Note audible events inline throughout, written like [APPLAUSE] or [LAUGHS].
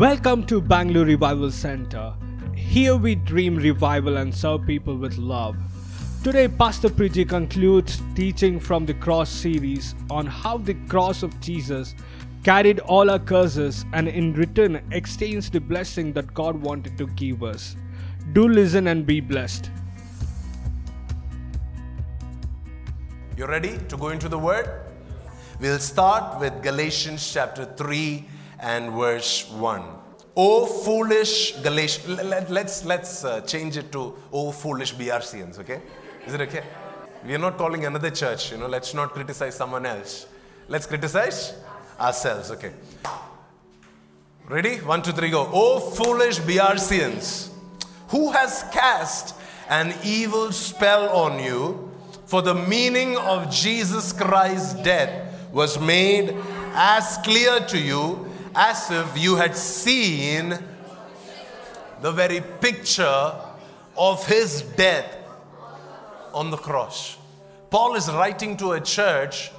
Welcome to Bangalore Revival Center. Here we dream revival and serve people with love. Today, Pastor Priji concludes teaching from the Cross series on how the cross of Jesus carried all our curses and in return extends the blessing that God wanted to give us. Do listen and be blessed. You ready to go into the Word? We'll start with Galatians chapter 3 and verse 1. O foolish Galatians, let, let's, let's uh, change it to O foolish BRCians, okay? Is it okay? We are not calling another church, you know, let's not criticize someone else. Let's criticize ourselves, okay? Ready? One, two, three, go. O foolish BRCians, who has cast an evil spell on you, for the meaning of Jesus Christ's death was made as clear to you as if you had seen the very picture of his death on the cross. Paul is writing to a church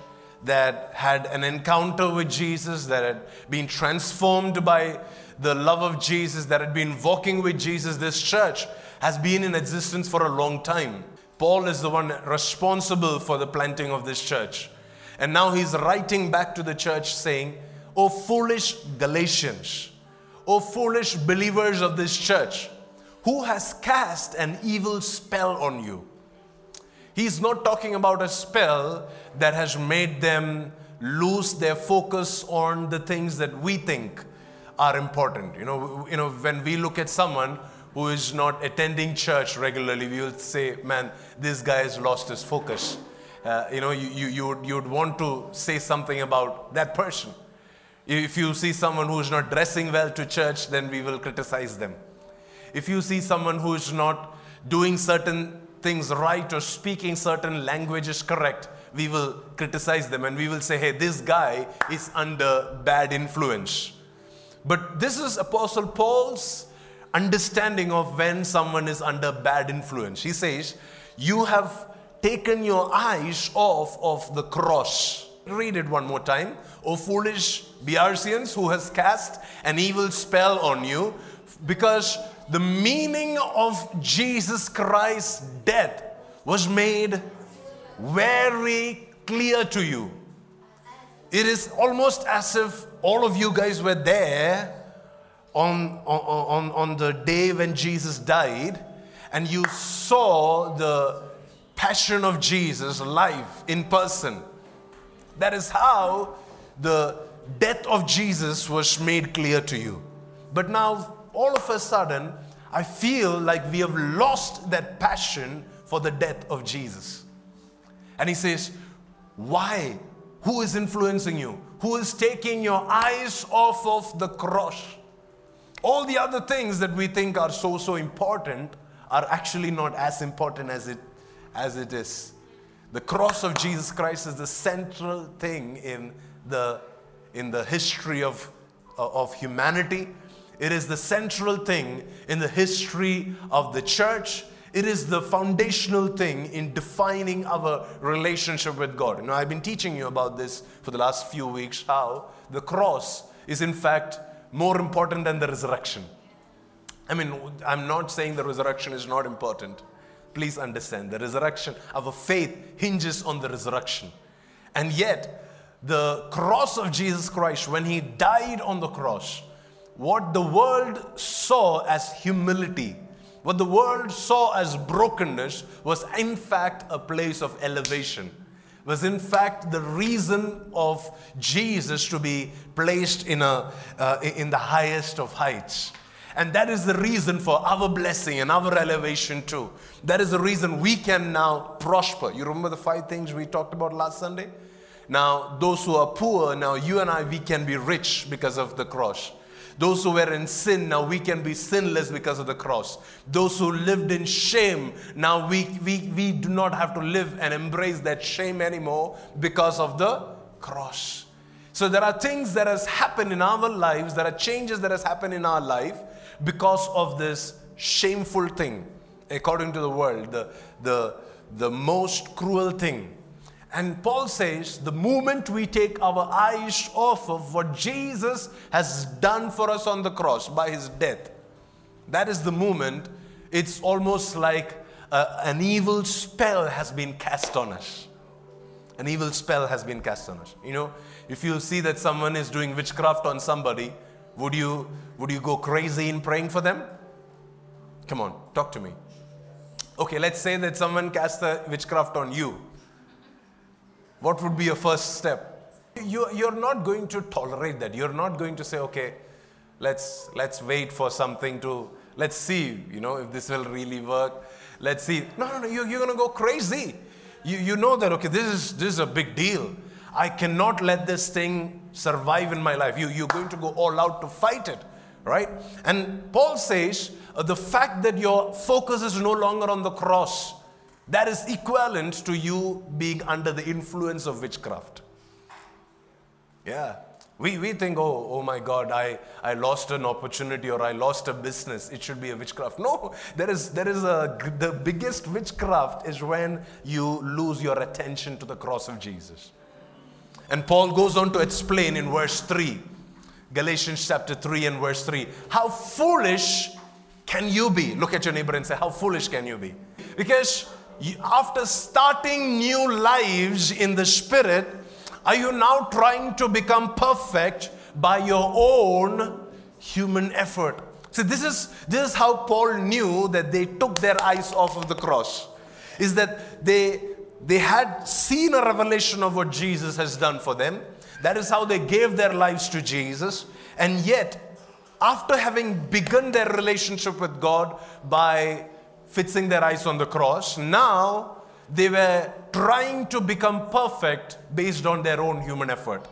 that had an encounter with Jesus, that had been transformed by the love of Jesus, that had been walking with Jesus. This church has been in existence for a long time. Paul is the one responsible for the planting of this church. And now he's writing back to the church saying, O foolish Galatians, O foolish believers of this church, who has cast an evil spell on you? He's not talking about a spell that has made them lose their focus on the things that we think are important. You know, you know, when we look at someone who is not attending church regularly, we will say, man, this guy has lost his focus. Uh, you know, you, you, you would want to say something about that person. If you see someone who is not dressing well to church, then we will criticize them. If you see someone who is not doing certain things right or speaking certain languages correct, we will criticize them and we will say, hey, this guy is under bad influence. But this is Apostle Paul's understanding of when someone is under bad influence. He says, You have taken your eyes off of the cross. Read it one more time. O foolish BRCians who has cast an evil spell on you, because the meaning of Jesus Christ's death was made very clear to you. It is almost as if all of you guys were there on, on, on the day when Jesus died and you saw the passion of Jesus live in person. That is how the death of Jesus was made clear to you. But now, all of a sudden, I feel like we have lost that passion for the death of Jesus. And he says, Why? Who is influencing you? Who is taking your eyes off of the cross? All the other things that we think are so, so important are actually not as important as it, as it is. The cross of Jesus Christ is the central thing in the, in the history of, uh, of humanity. It is the central thing in the history of the church. It is the foundational thing in defining our relationship with God. You know, I've been teaching you about this for the last few weeks how the cross is, in fact, more important than the resurrection. I mean, I'm not saying the resurrection is not important. Please understand, the resurrection, of our faith hinges on the resurrection. And yet, the cross of Jesus Christ, when he died on the cross, what the world saw as humility, what the world saw as brokenness, was in fact a place of elevation was in fact the reason of Jesus to be placed in, a, uh, in the highest of heights. And that is the reason for our blessing and our elevation too. That is the reason we can now prosper. You remember the five things we talked about last Sunday? Now, those who are poor, now you and I, we can be rich because of the cross. Those who were in sin, now we can be sinless because of the cross. Those who lived in shame, now we, we, we do not have to live and embrace that shame anymore because of the cross. So there are things that has happened in our lives, there are changes that has happened in our life because of this shameful thing, according to the world, the, the, the most cruel thing. And Paul says the moment we take our eyes off of what Jesus has done for us on the cross by his death, that is the moment it's almost like uh, an evil spell has been cast on us. An evil spell has been cast on us. You know, if you see that someone is doing witchcraft on somebody, would you, would you go crazy in praying for them? Come on, talk to me. Okay, let's say that someone casts a witchcraft on you what would be your first step? You, you're not going to tolerate that. You're not going to say, okay, let's, let's wait for something to, let's see, you know, if this will really work. Let's see. No, no, no, you, you're going to go crazy. You, you know that, okay, this is, this is a big deal. I cannot let this thing survive in my life. You, you're going to go all out to fight it, right? And Paul says uh, the fact that your focus is no longer on the cross, that is equivalent to you being under the influence of witchcraft. Yeah. We, we think, oh, oh my God, I, I lost an opportunity or I lost a business. It should be a witchcraft. No, there is, there is a, the biggest witchcraft is when you lose your attention to the cross of Jesus. And Paul goes on to explain in verse 3, Galatians chapter 3 and verse 3, how foolish can you be? Look at your neighbor and say, how foolish can you be? Because after starting new lives in the Spirit, are you now trying to become perfect by your own human effort? See, this is, this is how Paul knew that they took their eyes off of the cross. Is that they, they had seen a revelation of what Jesus has done for them. That is how they gave their lives to Jesus. And yet, after having begun their relationship with God by fixing their eyes on the cross. Now they were trying to become perfect based on their own human effort,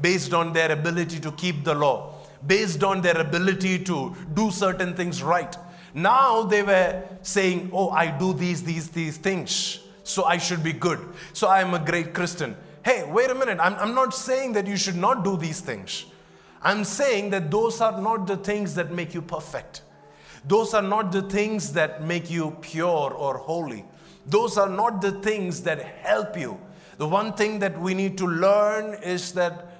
based on their ability to keep the law, based on their ability to do certain things right. Now they were saying, Oh, I do these, these, these things, so I should be good. So I am a great Christian. Hey, wait a minute. I'm, I'm not saying that you should not do these things. I'm saying that those are not the things that make you perfect. Those are not the things that make you pure or holy. Those are not the things that help you. The one thing that we need to learn is that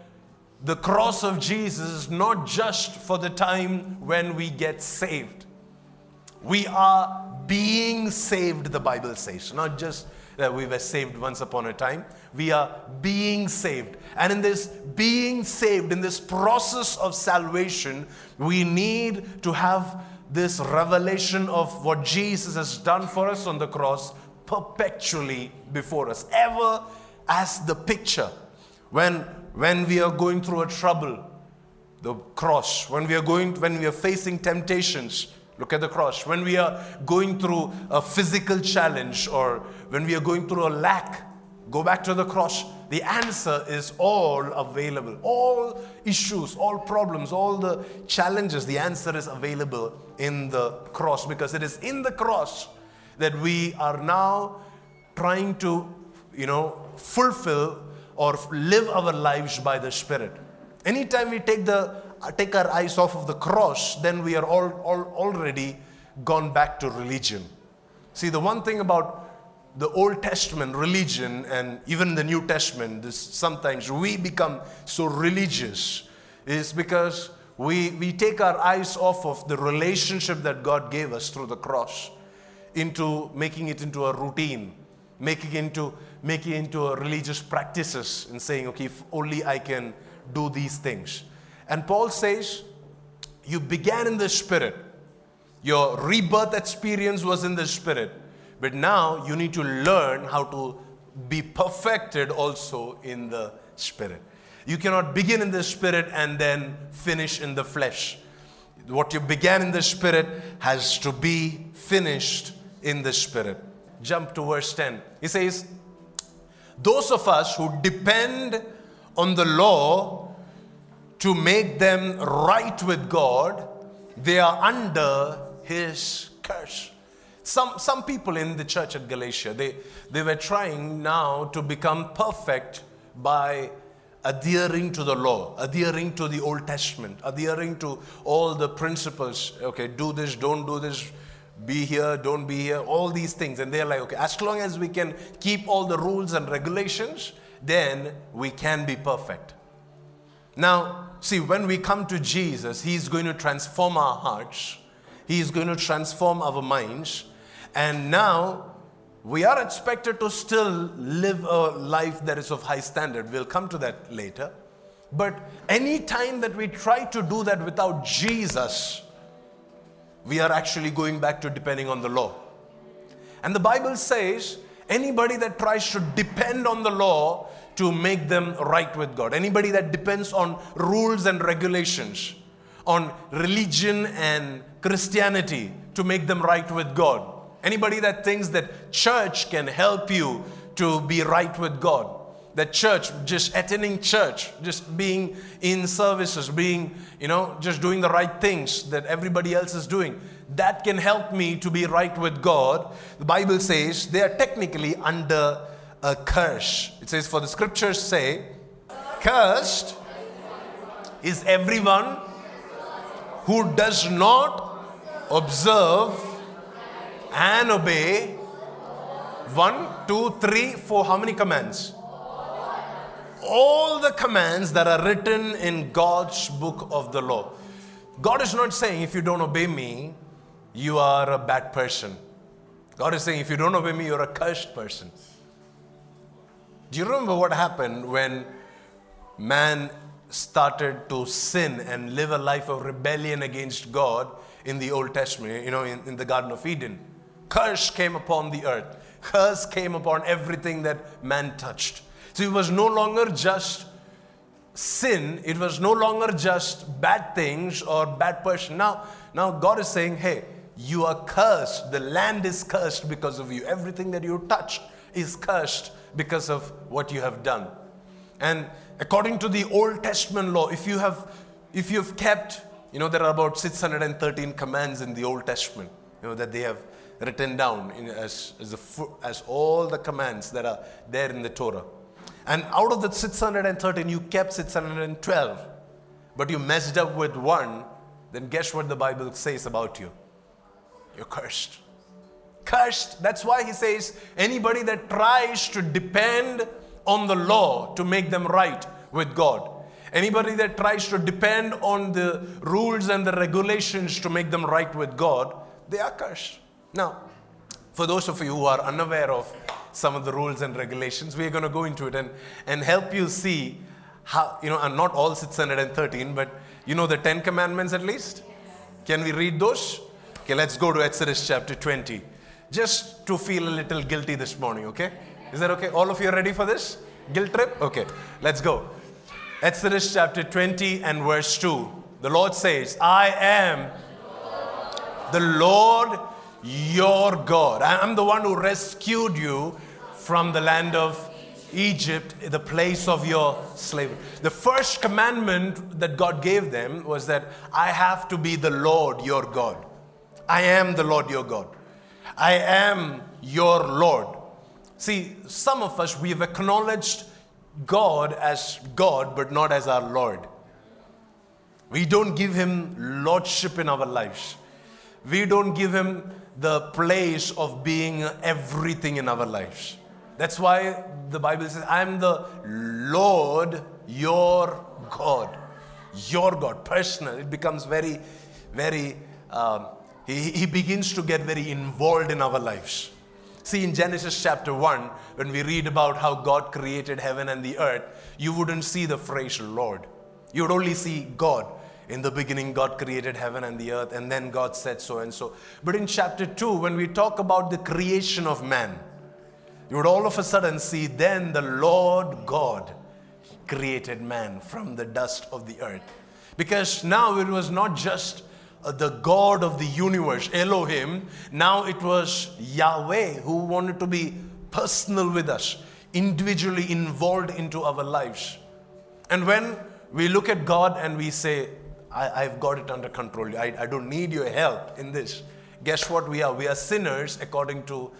the cross of Jesus is not just for the time when we get saved. We are being saved, the Bible says, not just that we were saved once upon a time. We are being saved. And in this being saved, in this process of salvation, we need to have this revelation of what Jesus has done for us on the cross perpetually before us, ever as the picture. When, when we are going through a trouble, the cross. When we are going, when we are facing temptations, look at the cross. When we are going through a physical challenge or when we are going through a lack, go back to the cross the answer is all available. All issues, all problems, all the challenges, the answer is available in the cross because it is in the cross that we are now trying to, you know, fulfill or live our lives by the Spirit. Anytime we take the take our eyes off of the cross, then we are all, all already gone back to religion. See, the one thing about the Old Testament religion and even the New Testament, this, sometimes we become so religious is because we, we take our eyes off of the relationship that God gave us through the cross into making it into a routine, making into making into a religious practices and saying, okay, if only I can do these things. And Paul says, you began in the spirit. Your rebirth experience was in the spirit but now you need to learn how to be perfected also in the spirit. You cannot begin in the spirit and then finish in the flesh. What you began in the spirit has to be finished in the spirit. Jump to verse 10. He says, Those of us who depend on the law to make them right with God, they are under his curse. Some, some people in the church at Galatia, they, they were trying now to become perfect by adhering to the law, adhering to the Old Testament, adhering to all the principles. Okay, do this, don't do this, be here, don't be here, all these things. And they're like, okay, as long as we can keep all the rules and regulations, then we can be perfect. Now, see, when we come to Jesus, He's going to transform our hearts, He's going to transform our minds, and now we are expected to still live a life that is of high standard. We'll come to that later. But any time that we try to do that without Jesus, we are actually going back to depending on the law. And the Bible says anybody that tries to depend on the law to make them right with God, anybody that depends on rules and regulations, on religion and Christianity to make them right with God, anybody that thinks that church can help you to be right with God, that church, just attending church, just being in services, being, you know, just doing the right things that everybody else is doing, that can help me to be right with God. The Bible says they are technically under a curse. It says, For the scriptures say, Cursed is everyone who does not observe and obey one, two, three, four. How many commands? all the commands that are written in God's book of the law. God is not saying, if you don't obey me, you are a bad person. God is saying, if you don't obey me, you're a cursed person. Do you remember what happened when man started to sin and live a life of rebellion against God in the Old Testament, you know, in, in the Garden of Eden? Curse came upon the earth, curse came upon everything that man touched. So it was no longer just sin, it was no longer just bad things or bad person. Now, now God is saying, hey, you are cursed. The land is cursed because of you. Everything that you touch is cursed because of what you have done. And according to the Old Testament law, if you have if you've kept, you know, there are about 613 commands in the Old Testament, you know, that they have written down in, as, as, the, as all the commands that are there in the Torah. And out of the 613, you kept 612, but you messed up with one, then guess what the Bible says about you? You're cursed. Cursed. That's why he says anybody that tries to depend on the law to make them right with God, anybody that tries to depend on the rules and the regulations to make them right with God, they are cursed. Now, for those of you who are unaware of some of the rules and regulations. We're going to go into it and, and help you see how, you know, and not all 613, but you know the 10 commandments at least? Can we read those? Okay, let's go to Exodus chapter 20. Just to feel a little guilty this morning, okay? Is that okay? All of you are ready for this? Guilt trip? Okay, let's go. Exodus chapter 20 and verse 2. The Lord says, I am the Lord your God. I'm the one who rescued you from the land of Egypt, the place of your slavery. The first commandment that God gave them was that I have to be the Lord your God. I am the Lord your God. I am your Lord. See, some of us, we have acknowledged God as God, but not as our Lord. We don't give Him lordship in our lives. We don't give Him the place of being everything in our lives. That's why the Bible says, I'm the Lord your God. Your God, personal. It becomes very, very, um, he, he begins to get very involved in our lives. See, in Genesis chapter 1, when we read about how God created heaven and the earth, you wouldn't see the phrase Lord. You would only see God. In the beginning, God created heaven and the earth, and then God said so and so. But in chapter 2, when we talk about the creation of man, you would all of a sudden see then the Lord God created man from the dust of the earth. Because now it was not just uh, the God of the universe, Elohim, now it was Yahweh who wanted to be personal with us, individually involved into our lives. And when we look at God and we say, I, have got it under control. I, I don't need your help in this. Guess what we are? We are sinners according to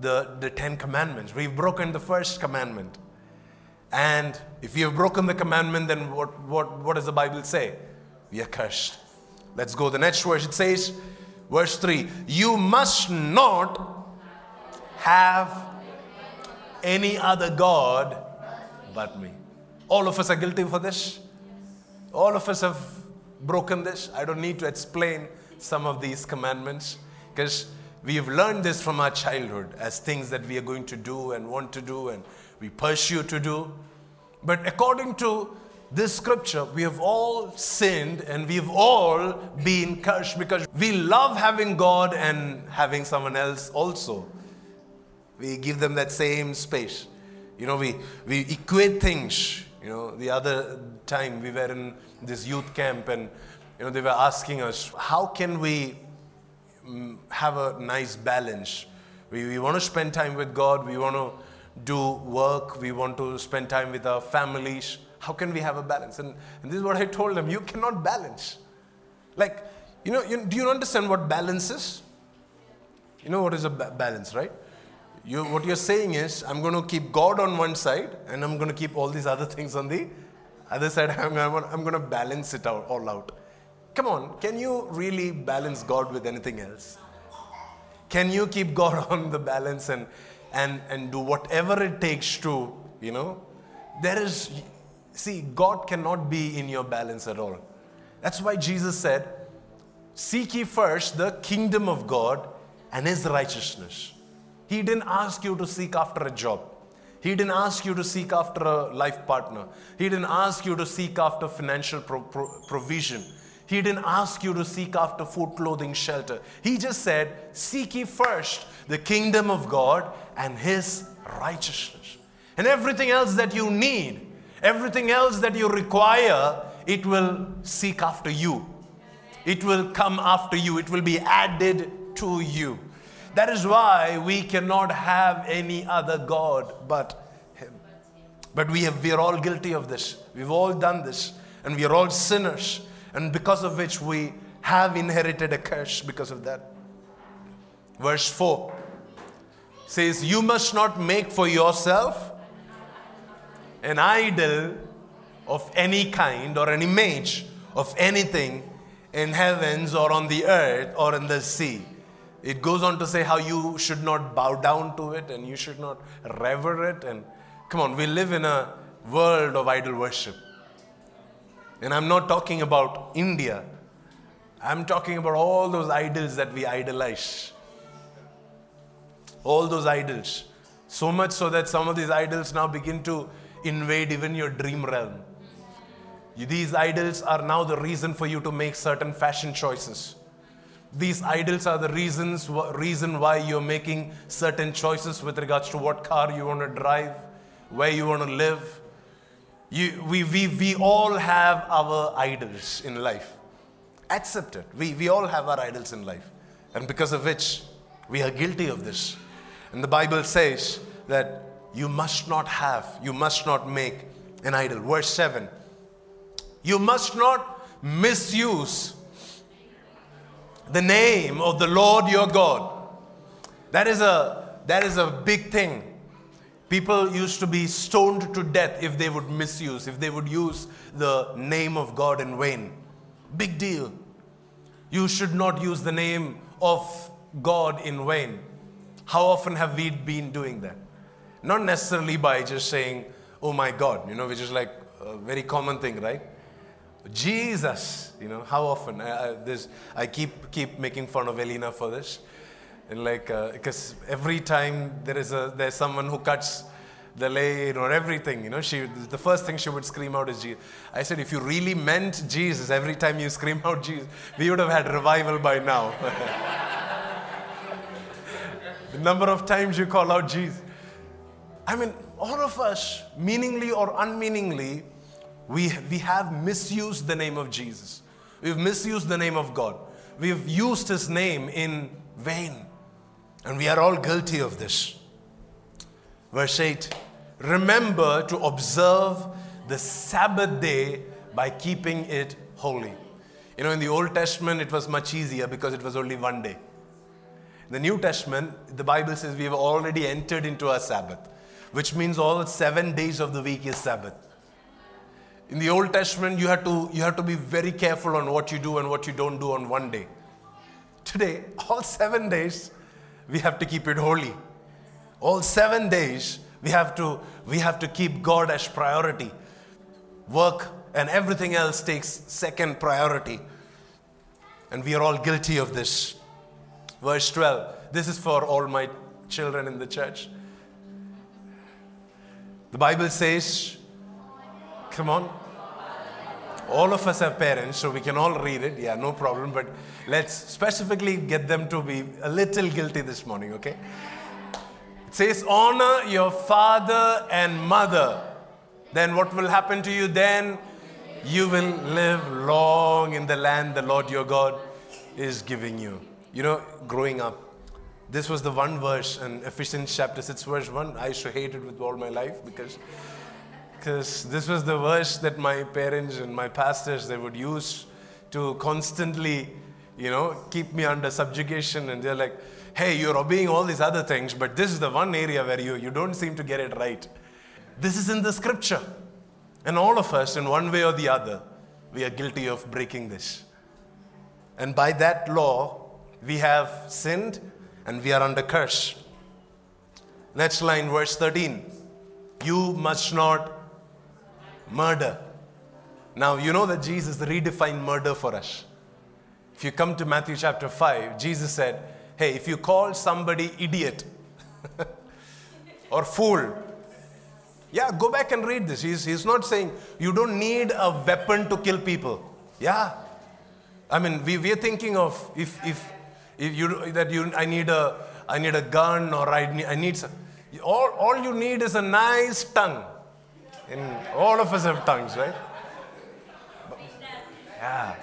the, the Ten Commandments. We've broken the first commandment. And if we have broken the commandment, then what, what, what does the Bible say? We are cursed. Let's go. The next verse it says, Verse 3 You must not have any other God but me. All of us are guilty for this. All of us have broken. I don't need to explain some of these commandments because we have learned this from our childhood as things that we are going to do and want to do and we pursue to do. But according to this scripture, we have all sinned and we've all been cursed because we love having God and having someone else also. We give them that same space. You know, we, we equate things. You know, the other time we were in this youth camp and, you know, they were asking us, how can we mm, have a nice balance? We, we want to spend time with God, we want to do work, we want to spend time with our families. How can we have a balance? And, and this is what I told them you cannot balance. Like, you know, you, do you understand what balance is? You know what is a ba- balance, right? You, what you're saying is, I'm going to keep God on one side and I'm going to keep all these other things on the other side. [LAUGHS] I'm, I'm going to balance it out, all out. Come on, can you really balance God with anything else? Can you keep [LAUGHS] God on the balance and, and, and do whatever it takes to, you know? There is, see, God cannot be in your balance at all. That's why Jesus said, Seek ye first the kingdom of God and his righteousness. He didn't ask you to seek after a job. He didn't ask you to seek after a life partner. He didn't ask you to seek after financial pro- pro- provision. He didn't ask you to seek after food, clothing, shelter. He just said, Seek ye first the kingdom of God and his righteousness. And everything else that you need, everything else that you require, it will seek after you. It will come after you. It will be added to you. That is why we cannot have any other God but Him. But we, have, we are all guilty of this. We've all done this. And we are all sinners. And because of which we have inherited a curse because of that. Verse 4 says, You must not make for yourself an idol of any kind or an image of anything in heavens or on the earth or in the sea it goes on to say how you should not bow down to it and you should not rever it. And come on, we live in a world of idol worship. And I'm not talking about India, I'm talking about all those idols that we idolize. All those idols. So much so that some of these idols now begin to invade even your dream realm. These idols are now the reason for you to make certain fashion choices these idols are the reasons reason why you're making certain choices with regards to what car you want to drive where you want to live. You, we, we, we all have our idols in life. Accept it. We, we all have our idols in life. And because of which we are guilty of this. And the bible says that you must not have you must not make an idol. Verse 7 you must not misuse the name of the Lord your God. That is a, that is a big thing. People used to be stoned to death if they would misuse, if they would use the name of God in vain. Big deal. You should not use the name of God in vain. How often have we been doing that? Not necessarily by just saying, oh my God, you know, which is like a very common thing, right? Jesus, you know, how often? I, I, this, I keep, keep making fun of Elena for this. And like, because uh, every time there is a, there's someone who cuts the lane or everything, you know, she, the first thing she would scream out is Jesus. I said, if you really meant Jesus every time you scream out Jesus, we would have had revival by now. [LAUGHS] the number of times you call out Jesus. I mean, all of us, meaningly or unmeaningly, we, we have misused the name of Jesus. We've misused the name of God. We've used his name in vain. And we are all guilty of this. Verse 8 Remember to observe the Sabbath day by keeping it holy. You know, in the Old Testament, it was much easier because it was only one day. In the New Testament, the Bible says we have already entered into our Sabbath, which means all seven days of the week is Sabbath. In the Old Testament, you have, to, you have to be very careful on what you do and what you don't do on one day. Today, all seven days, we have to keep it holy. All seven days, we have to, we have to keep God as priority. Work and everything else takes second priority. And we are all guilty of this. Verse 12 this is for all my children in the church. The Bible says, come on. All of us have parents, so we can all read it. Yeah, no problem. But let's specifically get them to be a little guilty this morning, okay? It says, Honor your father and mother. Then what will happen to you? Then you will live long in the land the Lord your God is giving you. You know, growing up, this was the one verse in Ephesians chapter 6, verse 1. I used to hate it with all my life because because this was the verse that my parents and my pastors they would use to constantly you know keep me under subjugation. And they're like hey you're obeying all these other things but this is the one area where you, you don't seem to get it right. This is in the scripture. And all of us in one way or the other we are guilty of breaking this. And by that law we have sinned and we are under curse. Next line verse 13 you must not murder. Now, you know that Jesus redefined murder for us. If you come to Matthew chapter 5, Jesus said, Hey, if you call somebody idiot [LAUGHS] or fool, yeah, go back and read this. He's, he's not saying you don't need a weapon to kill people. Yeah. I mean, we, we are thinking of if, if, if you, that you, I, need a, I need a gun or I need, I need some, all, all you need is a nice tongue in all of us have tongues, right? Yeah.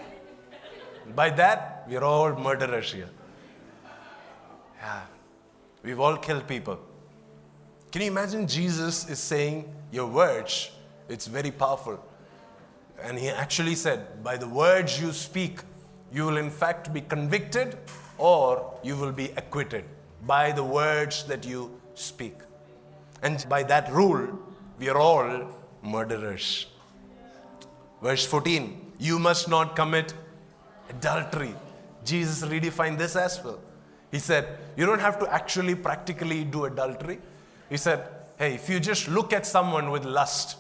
By that, we're all murderers here. Yeah. We've all killed people. Can you imagine Jesus is saying, Your words, it's very powerful. And he actually said, By the words you speak, you will in fact be convicted or you will be acquitted by the words that you speak. And by that rule, we are all murderers. Verse 14, you must not commit adultery. Jesus redefined this as well. He said, you don't have to actually practically do adultery. He said, hey, if you just look at someone with lust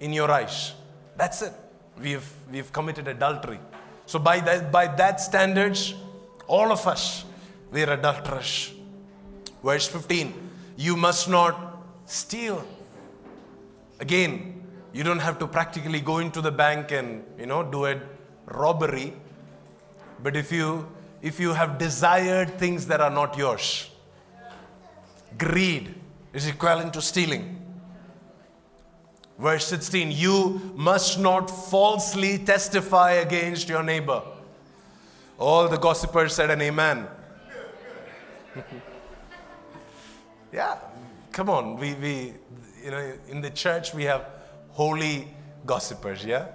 in your eyes, that's it. We've, we've committed adultery. So by that, by that standards, all of us, we're adulterers. Verse 15, you must not steal. Again, you don't have to practically go into the bank and, you know, do a robbery. But if you if you have desired things that are not yours, greed is equivalent to stealing. Verse 16, you must not falsely testify against your neighbor. All the gossipers said an amen. [LAUGHS] yeah, come on. We, we, you know, in the church we have holy gossipers, yeah?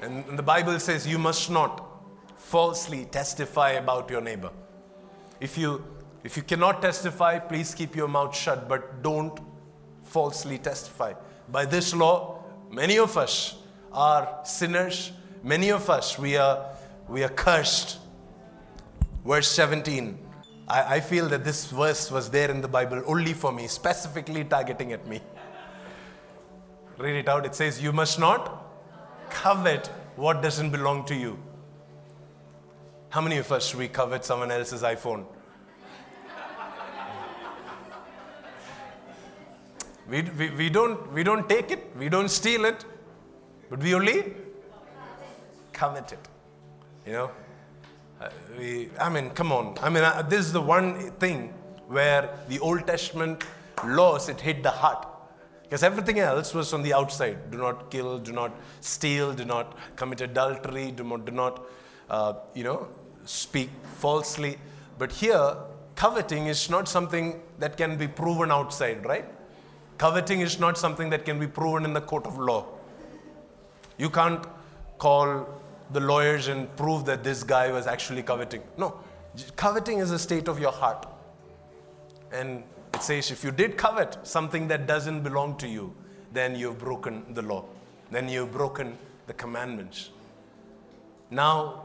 And the Bible says you must not falsely testify about your neighbor. If you if you cannot testify, please keep your mouth shut, but don't falsely testify. By this law, many of us are sinners. Many of us we are we are cursed. Verse 17. I, I feel that this verse was there in the Bible only for me, specifically targeting at me. Read it out. It says, You must not covet what doesn't belong to you. How many of us we covet someone else's iPhone? We, we, we, don't, we don't take it, we don't steal it, but we only covet it. You know? Uh, we, I mean, come on. I mean, uh, this is the one thing where the Old Testament laws, it hit the heart. Because everything else was on the outside. Do not kill, do not steal, do not commit adultery, do not, do not uh, you know, speak falsely. But here, coveting is not something that can be proven outside, right? Coveting is not something that can be proven in the court of law. You can't call the lawyers and prove that this guy was actually coveting. No, coveting is a state of your heart. And it says if you did covet something that doesn't belong to you, then you've broken the law. Then you've broken the commandments. Now,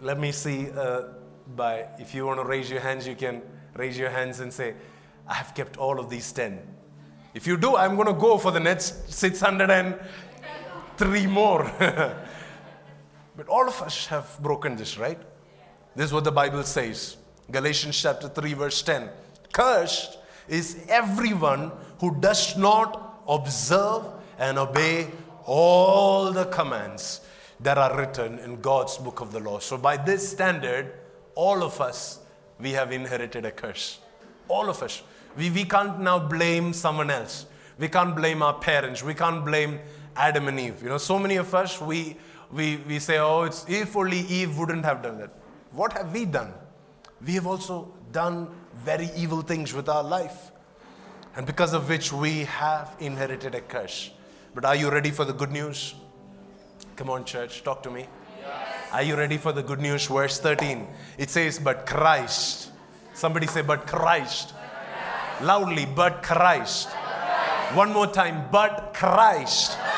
let me see a by, if you want to raise your hands, you can raise your hands and say, I have kept all of these 10. If you do, I'm going to go for the next 603 more. [LAUGHS] but all of us have broken this, right? This is what the Bible says. Galatians chapter 3, verse 10. Cursed is everyone who does not observe and obey all the commands that are written in God's book of the law. So, by this standard, all of us, we have inherited a curse. All of us. We, we can't now blame someone else. We can't blame our parents. We can't blame Adam and Eve. You know, so many of us, we, we, we say, oh, it's if only Eve wouldn't have done that. What have we done? We have also done very evil things with our life, and because of which we have inherited a curse. But are you ready for the good news? Come on, church, talk to me. Yes. Are you ready for the good news? Verse 13. It says, But Christ. Somebody say, But Christ. But Christ. Loudly, but Christ. but Christ. One more time, but Christ. but Christ.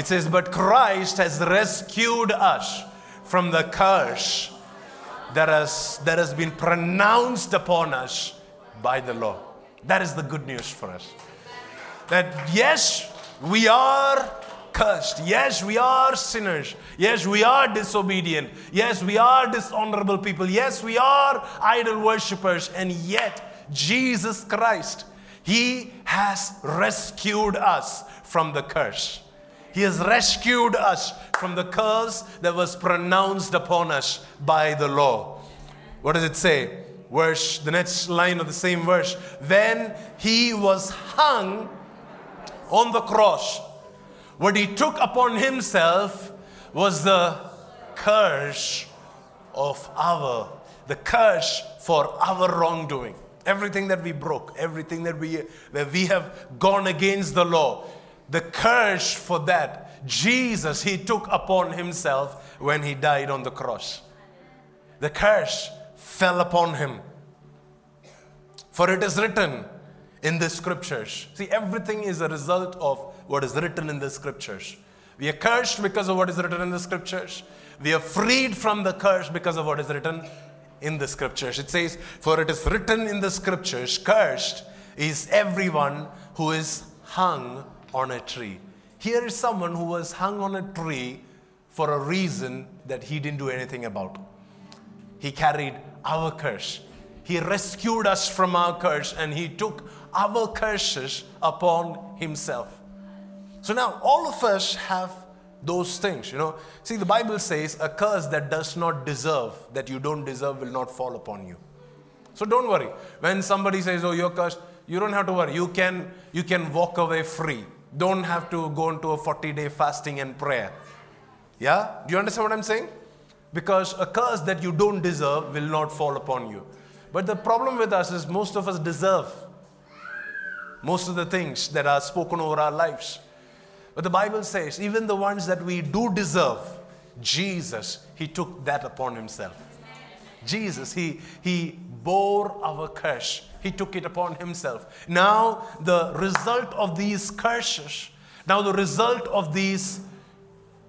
It says, But Christ has rescued us from the curse that has, that has been pronounced upon us by the law. That is the good news for us. That yes, we are cursed. Yes, we are sinners. Yes, we are disobedient. Yes, we are dishonorable people. Yes, we are idol worshippers. And yet, Jesus Christ, He has rescued us from the curse. He has rescued us from the curse that was pronounced upon us by the law. What does it say? Verse, the next line of the same verse. When he was hung on the cross. What he took upon himself was the curse of our, the curse for our wrongdoing. Everything that we broke, everything that we, where we have gone against the law, the curse for that, Jesus, he took upon himself when he died on the cross. The curse fell upon him. For it is written in the scriptures. See, everything is a result of what is written in the scriptures. We are cursed because of what is written in the scriptures. We are freed from the curse because of what is written in the scriptures. It says, For it is written in the scriptures, cursed is everyone who is hung on a tree. Here is someone who was hung on a tree for a reason that he didn't do anything about. He carried our curse. He rescued us from our curse and he took our curses upon himself. So now all of us have those things, you know. See, the Bible says a curse that does not deserve, that you don't deserve, will not fall upon you. So don't worry. When somebody says, Oh, you're cursed, you don't have to worry. You can, you can walk away free don't have to go into a 40 day fasting and prayer. Yeah? Do you understand what I'm saying? Because a curse that you don't deserve will not fall upon you. But the problem with us is most of us deserve most of the things that are spoken over our lives. But the Bible says, even the ones that we do deserve, Jesus, He took that upon Himself. Jesus, He, he bore our curse. He took it upon himself. Now, the result of these curses, now the result of these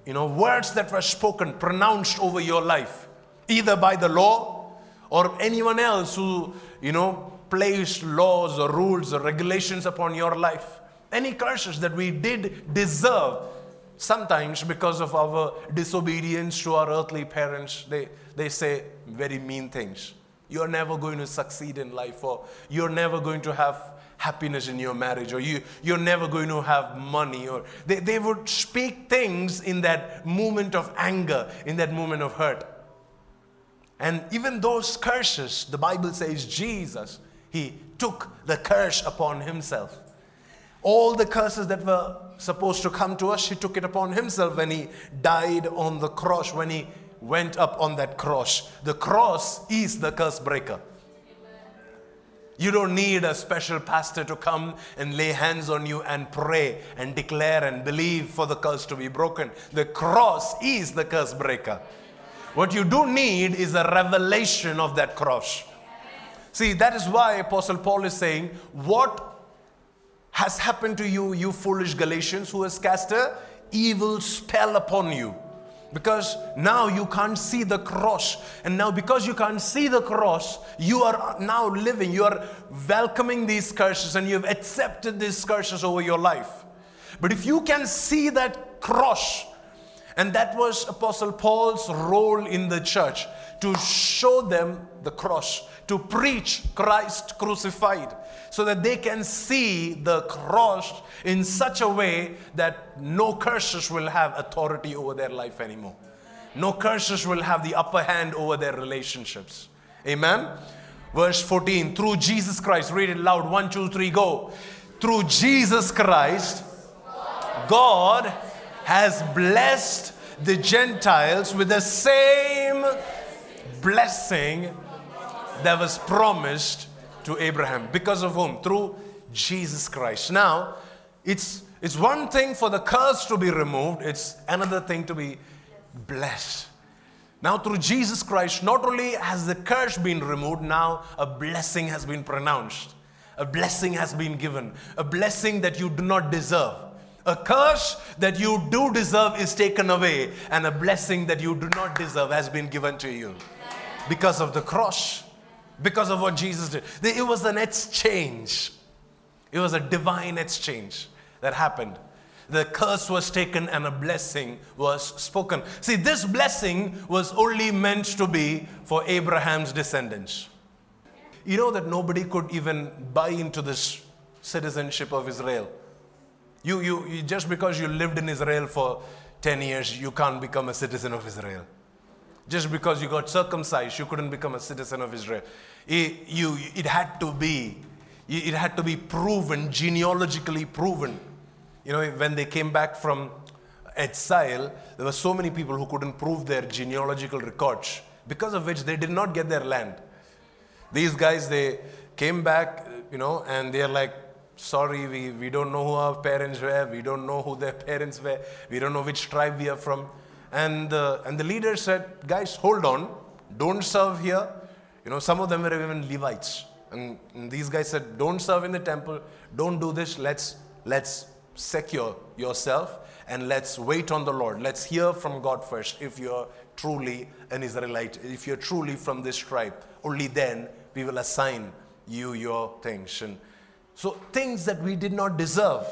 you know, words that were spoken, pronounced over your life, either by the law or anyone else who, you know, placed laws or rules or regulations upon your life. Any curses that we did deserve, sometimes because of our disobedience to our earthly parents, they, they say very mean things. You're never going to succeed in life, or you're never going to have happiness in your marriage, or you, you're never going to have money, or they, they would speak things in that moment of anger, in that moment of hurt. And even those curses, the Bible says Jesus, He took the curse upon Himself. All the curses that were supposed to come to us, He took it upon Himself when He died on the cross, when He went up on that cross. The cross is the curse breaker. You don't need a special pastor to come and lay hands on you and pray and declare and believe for the curse to be broken. The cross is the curse breaker. What you do need is a revelation of that cross. See, that is why Apostle Paul is saying, What has happened to you, you foolish Galatians, who has cast a evil spell upon you? Because now you can't see the cross. And now, because you can't see the cross, you are now living, you are welcoming these curses and you've accepted these curses over your life. But if you can see that cross, and that was Apostle Paul's role in the church to show them the cross, to preach Christ crucified, so that they can see the cross in such a way that no curses will have authority over their life anymore. No curses will have the upper hand over their relationships. Amen. Verse 14 through Jesus Christ, read it loud. One, two, three, go. Through Jesus Christ, God has blessed the Gentiles with the same blessing that was promised to Abraham. Because of whom? Through Jesus Christ. Now, it's, it's one thing for the curse to be removed, it's another thing to be blessed. Now, through Jesus Christ, not only has the curse been removed, now a blessing has been pronounced. A blessing has been given. A blessing that you do not deserve. A curse that you do deserve is taken away, and a blessing that you do not deserve has been given to you because of the cross, because of what Jesus did. It was an exchange, it was a divine exchange that happened. The curse was taken and a blessing was spoken. See, this blessing was only meant to be for Abraham's descendants. You know that nobody could even buy into this citizenship of Israel. You, you, you, just because you lived in Israel for 10 years, you can't become a citizen of Israel. Just because you got circumcised, you couldn't become a citizen of Israel. It, you, it had to be, it had to be proven, genealogically proven. You know, when they came back from exile, there were so many people who couldn't prove their genealogical records, because of which they did not get their land. These guys, they came back, you know, and they're like, sorry, we, we don't know who our parents were, we don't know who their [LAUGHS] parents were, we don't know which tribe we are from. And, uh, and the leader said, guys, hold on, don't serve here. You know, some of them were even Levites. And, and these guys said, don't serve in the temple, don't do this, let's, let's secure yourself and let's wait on the Lord. Let's hear from God first if you're truly an Israelite, if you're truly from this tribe. Only then we will assign you your things. And so, things that we did not deserve,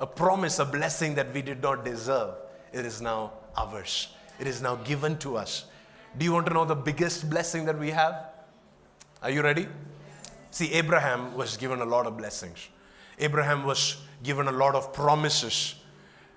a promise, a blessing that we did not deserve, it is now ours. It is now given to us. Do you want to know the biggest blessing that we have? Are you ready? See, Abraham was given a lot of blessings. Abraham was given a lot of promises.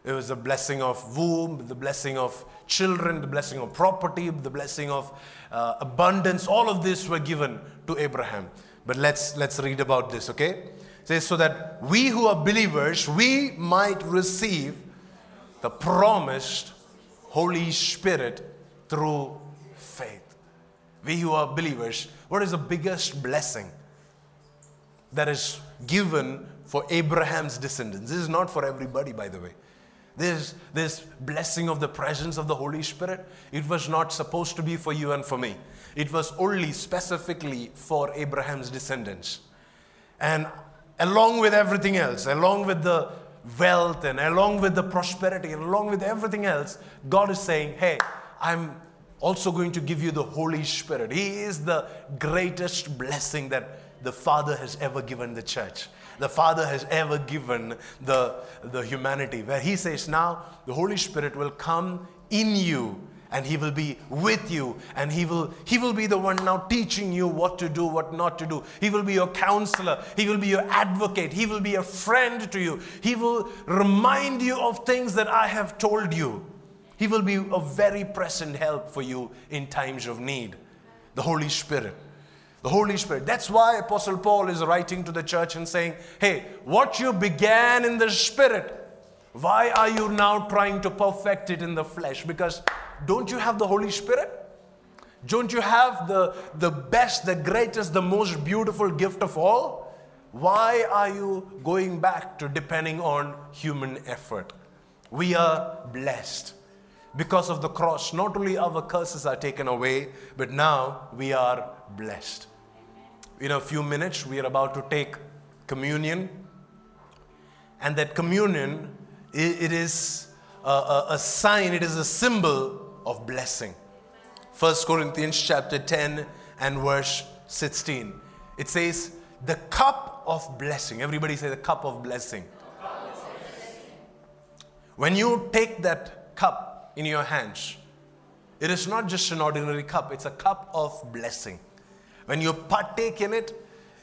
It was the blessing of womb, the blessing of children, the blessing of property, the blessing of uh, abundance. All of this were given to Abraham. But let's let's read about this, okay? says, so that we who are believers, we might receive the promised Holy Spirit through faith. We who are believers, what is the biggest blessing that is given for Abraham's descendants? This is not for everybody, by the way. This, this blessing of the presence of the Holy Spirit, it was not supposed to be for you and for me. It was only specifically for Abraham's descendants. And along with everything else, along with the wealth and along with the prosperity and along with everything else, God is saying, Hey, I'm also going to give you the Holy Spirit. He is the greatest blessing that the Father has ever given the church. The Father has ever given the, the humanity, where He says, Now the Holy Spirit will come in you and he will be with you and he will he will be the one now teaching you what to do what not to do. He will be your counselor. He will be your advocate. He will be a friend to you. He will remind you of things that i have told you. He will be a very present help for you in times of need. The holy spirit. The holy spirit. That's why apostle paul is writing to the church and saying hey what you began in the spirit why are you now trying to perfect it in the flesh? Because don't you have the Holy Spirit? Don't you have the, the best, the greatest, the most beautiful gift of all? Why are you going back to depending on human effort? We are blessed. Because of the cross, not only our curses are taken away, but now we are blessed. In a few minutes, we are about to take communion. And that communion, it is a, a, a sign, it is a symbol of blessing. 1 Corinthians chapter 10 and verse 16. It says, the cup of blessing. Everybody say the cup of blessing. When you take that cup in your hands, it is not just an ordinary cup, it's a cup of blessing. When you partake in it,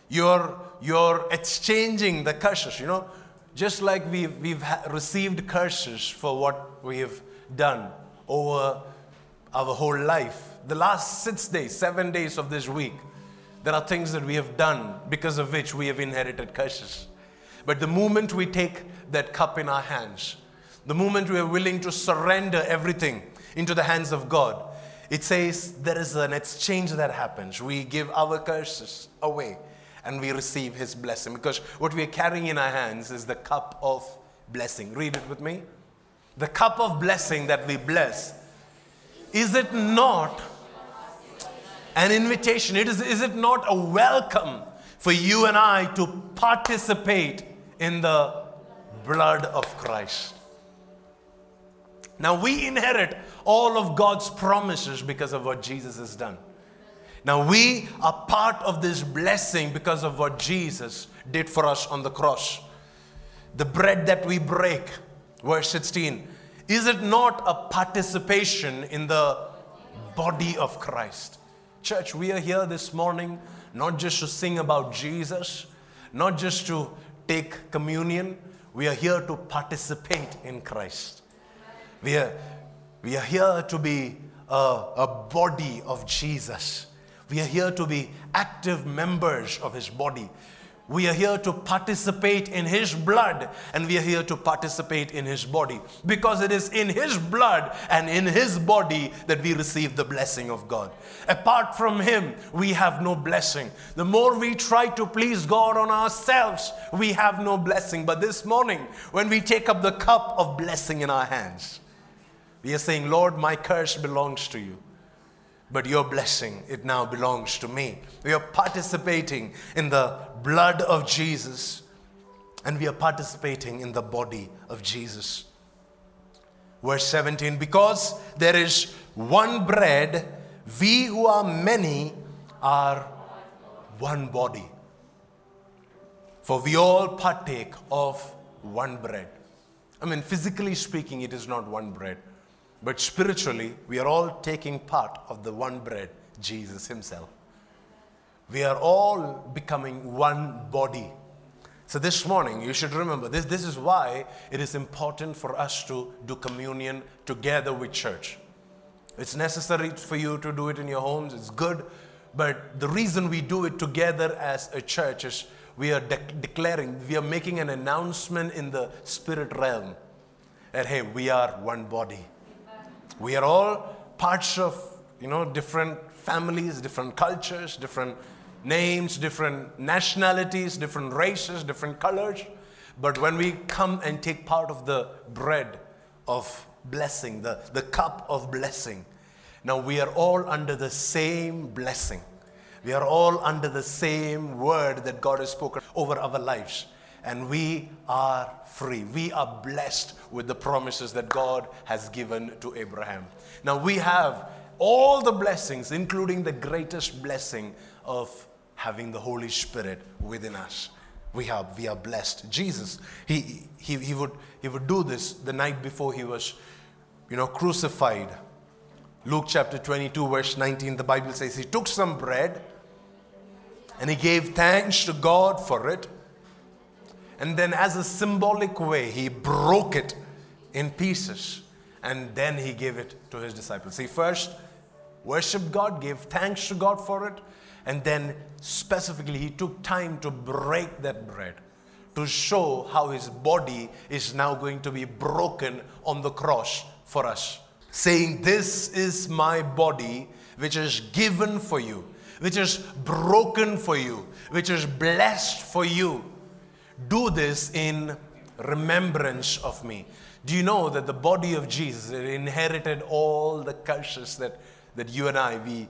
you're, you're exchanging the curses. You know, just like we've, we've received curses for what we have done over our whole life. The last six days, seven days of this week, there are things that we have done because of which we have inherited curses. But the moment we take that cup in our hands, the moment we are willing to surrender everything into the hands of God, it says there is an exchange that happens. We give our curses away and we receive His blessing because what we are carrying in our hands is the cup of blessing. Read it with me. The cup of blessing that we bless, is it not an invitation? It is, is it not a welcome for you and I to participate in the blood of Christ? Now we inherit all of God's promises because of what Jesus has done. Now we are part of this blessing because of what Jesus did for us on the cross. The bread that we break, verse 16, is it not a participation in the body of Christ? Church, we are here this morning not just to sing about Jesus, not just to take communion, we are here to participate in Christ. We are, we are here to be a, a body of Jesus. We are here to be active members of His body. We are here to participate in His blood and we are here to participate in His body because it is in His blood and in His body that we receive the blessing of God. Apart from Him, we have no blessing. The more we try to please God on ourselves, we have no blessing. But this morning, when we take up the cup of blessing in our hands, we are saying, Lord, my curse belongs to you but your blessing, it now belongs to me. We are participating in the blood of Jesus and we are participating in the body of Jesus. Verse 17 Because there is one bread, we who are many are one body. For we all partake of one bread. I mean, physically speaking, it is not one bread. But spiritually, we are all taking part of the one bread, Jesus Himself. We are all becoming one body. So this morning, you should remember this, this is why it is important for us to do communion together with church. It's necessary for you to do it in your homes, it's good. But the reason we do it together as a church is we are de- declaring, we are making an announcement in the spirit realm that, hey, we are one body. We are all parts of, you know, different families, different cultures, different names, different nationalities, different races, different colors. But when we come and take part of the bread of blessing, the, the cup of blessing, now we are all under the same blessing. We are all under the same word that God has spoken over our lives and we are free. We are blessed with the promises that God has given to Abraham. Now we have all the blessings, including the greatest blessing of having the Holy Spirit within us. We have we are blessed. Jesus, he, he, he, would, he would do this the night before he was, you know, crucified. Luke chapter 22, verse 19, the Bible says he took some bread and he gave thanks to God for it and then, as a symbolic way, he broke it in pieces and then he gave it to his disciples. He first worshiped God, gave thanks to God for it, and then specifically, he took time to break that bread to show how his body is now going to be broken on the cross for us. Saying, This is my body, which is given for you, which is broken for you, which is blessed for you do this in remembrance of me. Do you know that the body of Jesus inherited all the curses that, that you and I, we,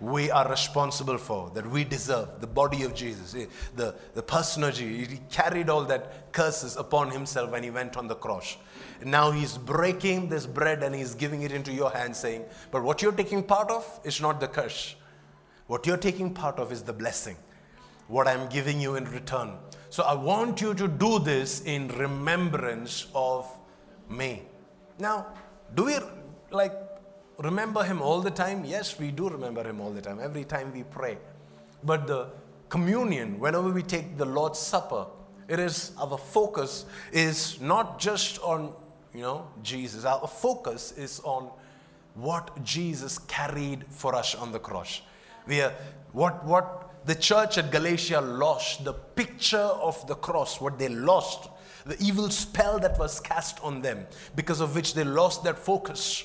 we are responsible for, that we deserve, the body of Jesus, eh, the, the person of Jesus. He carried all that curses upon himself when he went on the cross. Now he's breaking this bread and he's giving it into your hand, saying, But what you're taking part of is not the curse. What you're taking part of is the blessing. What I'm giving you in return. So I want you to do this in remembrance of me. Now, do we like remember him all the time? Yes, we do remember him all the time, every time we pray. But the communion, whenever we take the Lord's Supper, it is our focus is not just on, you know, Jesus. Our focus is on what Jesus carried for us on the cross. We are what what the church at Galatia lost, the picture of the cross, what they lost, the evil spell that was cast on them, because of which they lost their focus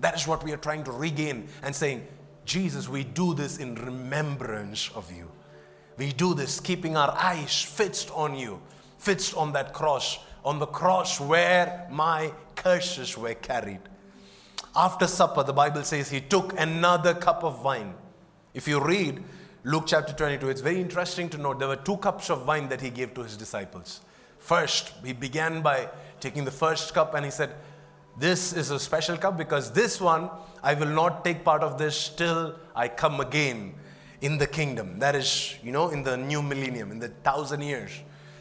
that is what we are trying to regain and saying, Jesus, we do this in remembrance of you. We do this keeping our eyes fixed on you, fixed on that cross, on the cross where my curses were carried. After supper, the Bible says he took another cup of wine. If you read Luke chapter 22, it's very interesting to note there were two cups of wine that he gave to his disciples. First, he began by taking the first cup and he said, this is a special cup because this one, I will not take part of this till I come again in the kingdom. That is, you know, in the new millennium, in the thousand years.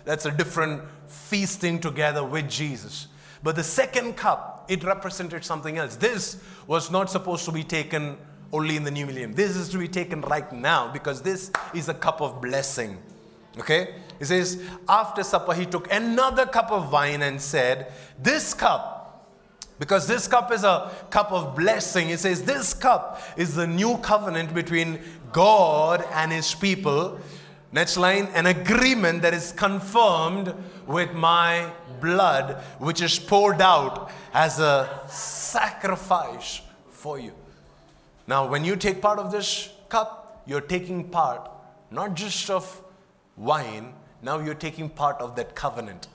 That's a different feasting together with Jesus. But the second cup, it represented something else. This was not supposed to be taken only in the new millennium. This is to be taken right now because this is a cup of blessing. Okay? He says, after supper, he took another cup of wine and said, This cup because this cup is a cup of blessing. It says, This cup is the new covenant between God and His people. Next line, an agreement that is confirmed with my blood, which is poured out as a sacrifice for you. Now, when you take part of this cup, you're taking part not just of wine, now you're taking part of that covenant.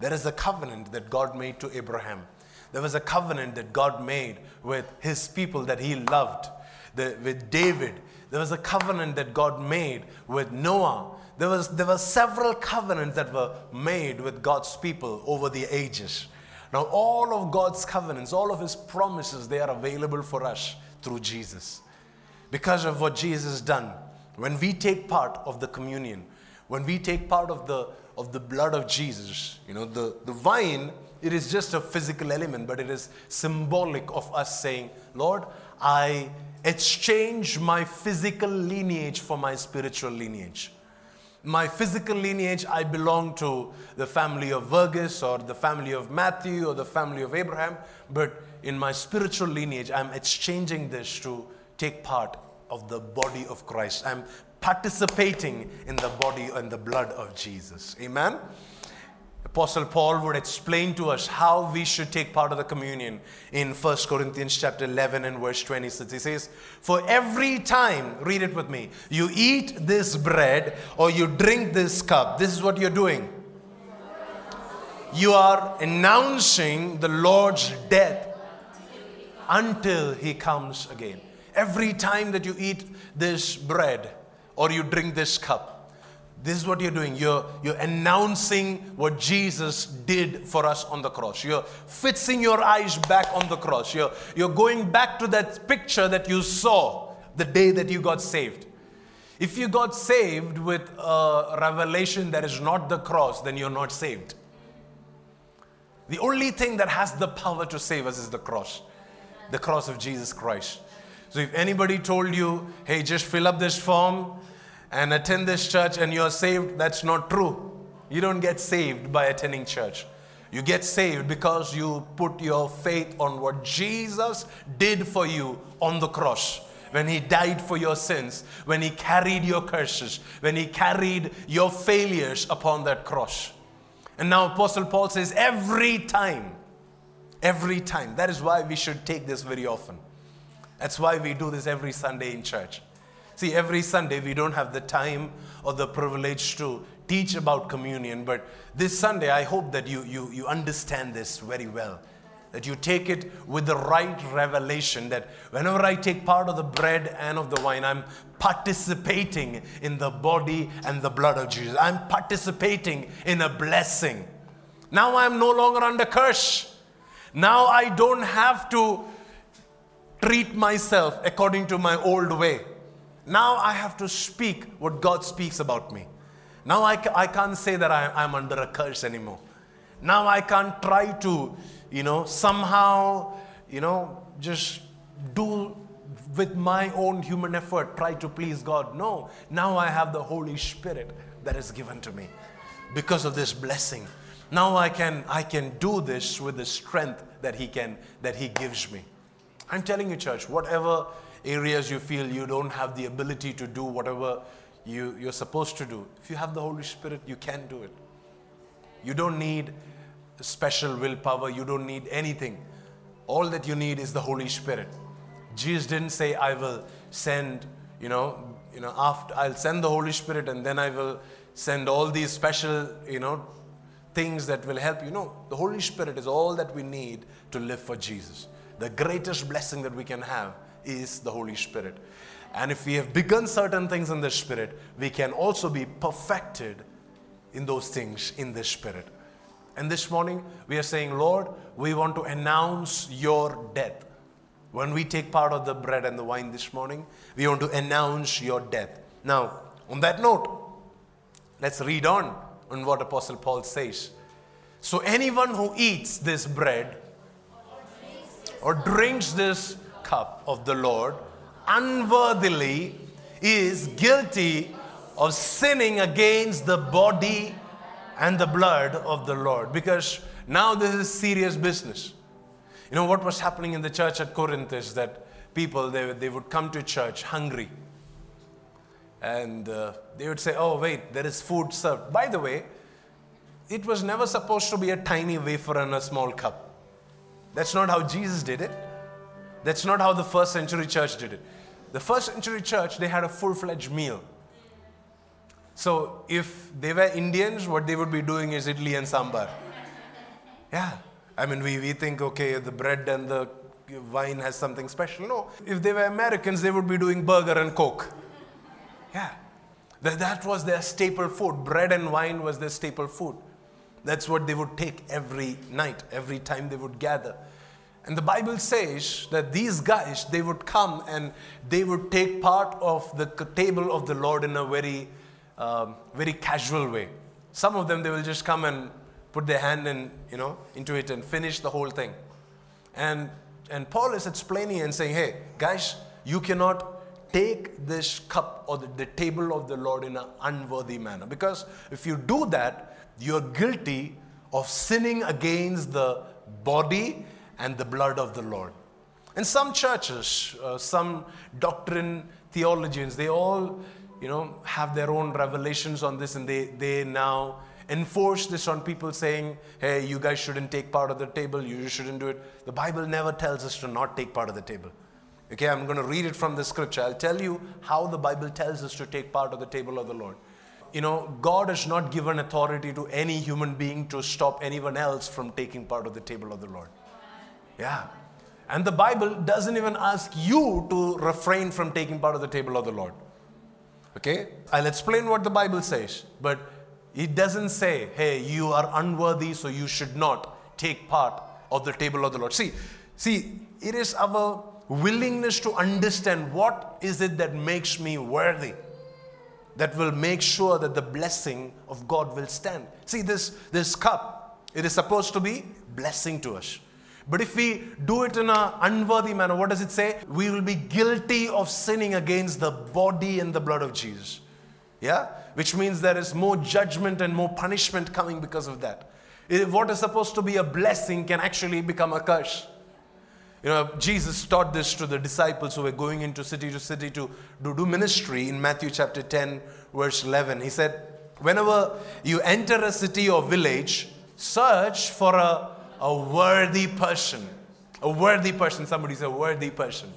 There is a covenant that God made to Abraham. There was a covenant that God made with his people that he loved, the, with David. There was a covenant that God made with Noah. There, was, there were several covenants that were made with God's people over the ages. Now, all of God's covenants, all of his promises, they are available for us through Jesus. Because of what Jesus has done. When we take part of the communion, when we take part of the, of the blood of Jesus, you know, the, the wine it is just a physical element, but it is symbolic of us saying, Lord, I exchange my physical lineage for my spiritual lineage. My physical lineage, I belong to the family of Vergis or the family of Matthew or the family of Abraham, but in my spiritual lineage, I'm exchanging this to take part of the body of Christ. I'm participating in the body and the blood of Jesus. Amen? Apostle Paul would explain to us how we should take part of the communion in 1 Corinthians chapter 11 and verse 26. He says, For every time, read it with me, you eat this bread or you drink this cup, this is what you're doing. You are announcing the Lord's death until he comes again. Every time that you eat this bread or you drink this cup, this is what you're doing. You're, you're announcing what Jesus did for us on the cross. You're fixing your eyes back on the cross. You're, you're going back to that picture that you saw the day that you got saved. If you got saved with a revelation that is not the cross, then you're not saved. The only thing that has the power to save us is the cross, the cross of Jesus Christ. So if anybody told you, hey, just fill up this form, and attend this church and you're saved, that's not true. You don't get saved by attending church. You get saved because you put your faith on what Jesus did for you on the cross. When he died for your sins, when he carried your curses, when he carried your failures upon that cross. And now Apostle Paul says, every time, every time. That is why we should take this very often. That's why we do this every Sunday in church. See, every Sunday we don't have the time or the privilege to teach about communion, but this Sunday I hope that you, you, you understand this very well. that you take it with the right revelation that whenever I take part of the bread and of the wine, I'm participating in the body and the blood of Jesus. I'm participating in a blessing. Now I'm no longer under curse. Now I don't have to treat myself according to my old way. Now I have to speak what God speaks about me. Now I, I can't say that I, I'm under a curse anymore. Now I can't try to, you know, somehow, you know, just do with my own human effort, try to please God. No, now I have the Holy Spirit that is given to me because of this blessing. Now I can I can do this with the strength that He can that He gives me. I'm telling you, church, whatever areas you feel you don't have the ability to do whatever you, you're supposed to do, if you have the Holy Spirit, you can do it. You don't need special willpower, you don't need anything. All that you need is the Holy Spirit. Jesus didn't say, I will send, you know, you know, after I'll send the Holy Spirit and then I will send all these special, you know, things that will help you. No, the Holy Spirit is all that we need to live for Jesus. The greatest blessing that we can have is the Holy Spirit. And if we have begun certain things in the Spirit, we can also be perfected in those things in the Spirit. And this morning, we are saying, Lord, we want to announce your death. When we take part of the bread and the wine this morning, we want to announce your death. Now, on that note, let's read on on what Apostle Paul says. So, anyone who eats this bread or drinks this cup of the Lord unworthily is guilty of sinning against the body and the blood of the Lord. Because now this is serious business. You know what was happening in the church at Corinth is that people they, they would come to church hungry. And uh, they would say, Oh, wait, there is food served. By the way, it was never supposed to be a tiny wafer and a small cup. That's not how Jesus did it. That's not how the first century church did it. The first century church, they had a full fledged meal. So if they were Indians, what they would be doing is idli and sambar. Yeah. I mean, we, we think, okay, the bread and the wine has something special. No. If they were Americans, they would be doing burger and coke. Yeah. That, that was their staple food. Bread and wine was their staple food. That's what they would take every night, every time they would gather. And the Bible says that these guys, they would come and they would take part of the table of the Lord in a very, um, very casual way. Some of them, they will just come and put their hand in, you know, into it and finish the whole thing. And, and Paul is explaining and saying, hey, guys, you cannot take this cup or the, the table of the Lord in an unworthy manner. Because if you do that, you're guilty of sinning against the body and the blood of the Lord. In some churches, uh, some doctrine theologians, they all, you know, have their own revelations on this and they, they now enforce this on people saying, hey, you guys shouldn't take part of the table, you shouldn't do it. The Bible never tells us to not take part of the table. Okay, I'm going to read it from the scripture. I'll tell you how the Bible tells us to take part of the table of the Lord. You know, God has not given authority to any human being to stop anyone else from taking part of the table of the Lord. Yeah. And the Bible doesn't even ask you to refrain from taking part of the table of the Lord. Okay? I'll explain what the Bible says, but it doesn't say, hey, you are unworthy, so you should not take part of the table of the Lord. See, see, it is our willingness to understand what is it that makes me worthy that will make sure that the blessing of God will stand. See, this, this cup, it is supposed to be blessing to us. But if we do it in an unworthy manner, what does it say? We will be guilty of sinning against the body and the blood of Jesus. Yeah? Which means there is more judgment and more punishment coming because of that. What is supposed to be a blessing can actually become a curse. You know, Jesus taught this to the disciples who were going into city to city to, do ministry in Matthew chapter 10, verse 11. He said, Whenever you enter a city or village, search for a a worthy person. A worthy person. Somebody say, a worthy person.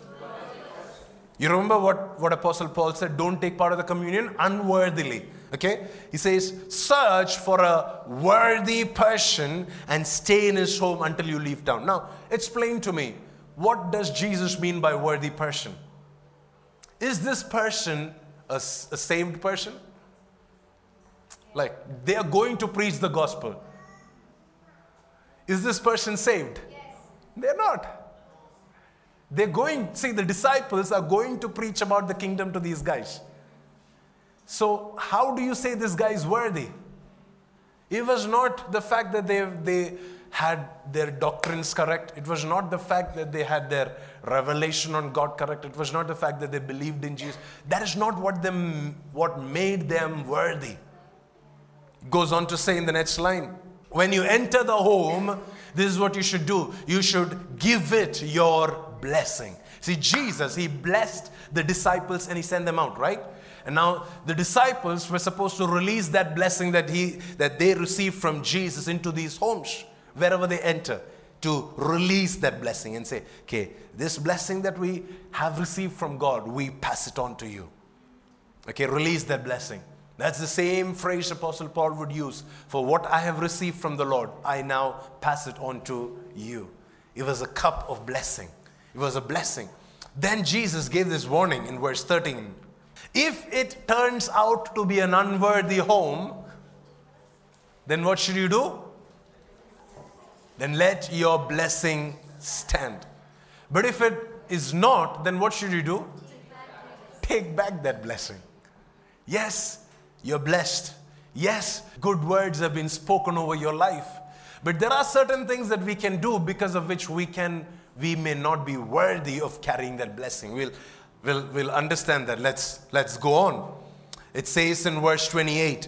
You remember what, what Apostle Paul said? Don't take part of the communion unworthily. Okay? He says, search for a worthy person and stay in his home until you leave town. Now, explain to me, what does Jesus mean by worthy person? Is this person a, a saved person? Like, they are going to preach the gospel. Is this person saved? Yes. They're not. They're going, see, the disciples are going to preach about the kingdom to these guys. So, how do you say this guy is worthy? It was not the fact that they, they had their doctrines correct. It was not the fact that they had their revelation on God correct. It was not the fact that they believed in Jesus. That is not what them what made them worthy. Goes on to say in the next line. When you enter the home, this is what you should do. You should give it your blessing. See, Jesus, he blessed the disciples and he sent them out, right? And now the disciples were supposed to release that blessing that he that they received from Jesus into these homes, wherever they enter, to release that blessing and say, okay, this blessing that we have received from God, we pass it on to you. Okay, release that blessing. That's the same phrase Apostle Paul would use for what I have received from the Lord, I now pass it on to you. It was a cup of blessing. It was a blessing. Then Jesus gave this warning in verse 13. If it turns out to be an unworthy home, then what should you do? Then let your blessing stand. But if it is not, then what should you do? Take back that blessing. Yes, you're blessed. Yes, good words have been spoken over your life. But there are certain things that we can do because of which we can we may not be worthy of carrying that blessing. We'll we'll, we'll understand that. Let's let's go on. It says in verse 28,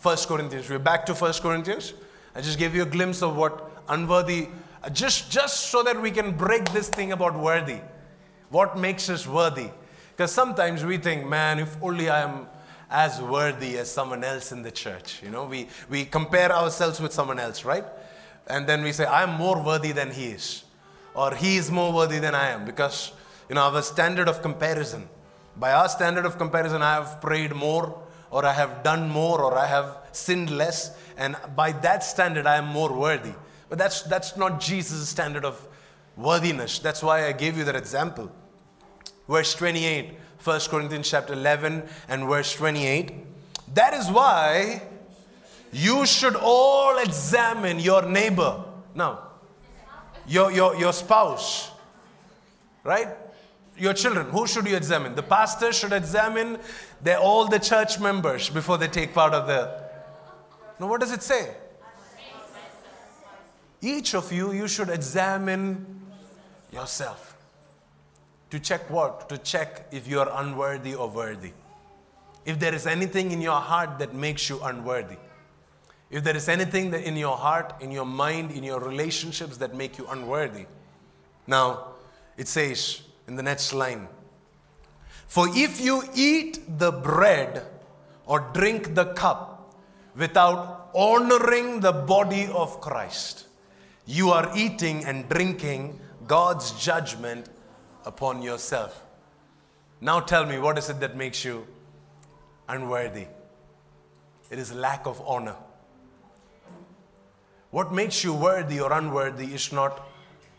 1 Corinthians. We're back to 1 Corinthians. I just gave you a glimpse of what unworthy, just just so that we can break this thing about worthy. What makes us worthy? Because sometimes we think, man, if only I am as worthy as someone else in the church. You know, we, we compare ourselves with someone else, right? And then we say, I'm more worthy than he is. Or he is more worthy than I am. Because, you know, our standard of comparison. By our standard of comparison, I have prayed more, or I have done more, or I have sinned less. And by that standard, I am more worthy. But that's, that's not Jesus' standard of worthiness. That's why I gave you that example. Verse 28 1 Corinthians chapter 11 and verse 28. That is why you should all examine your neighbor. Now, your, your, your spouse, right? Your children. Who should you examine? The pastor should examine the, all the church members before they take part of the. Now, what does it say? Each of you, you should examine yourself. To check what? To check if you are unworthy or worthy. If there is anything in your heart that makes you unworthy. If there is anything that in your heart, in your mind, in your relationships that make you unworthy. Now, it says in the next line For if you eat the bread or drink the cup without honoring the body of Christ, you are eating and drinking God's judgment upon yourself. Now tell me, what is it that makes you unworthy? It is lack of honor. What makes you worthy or unworthy is not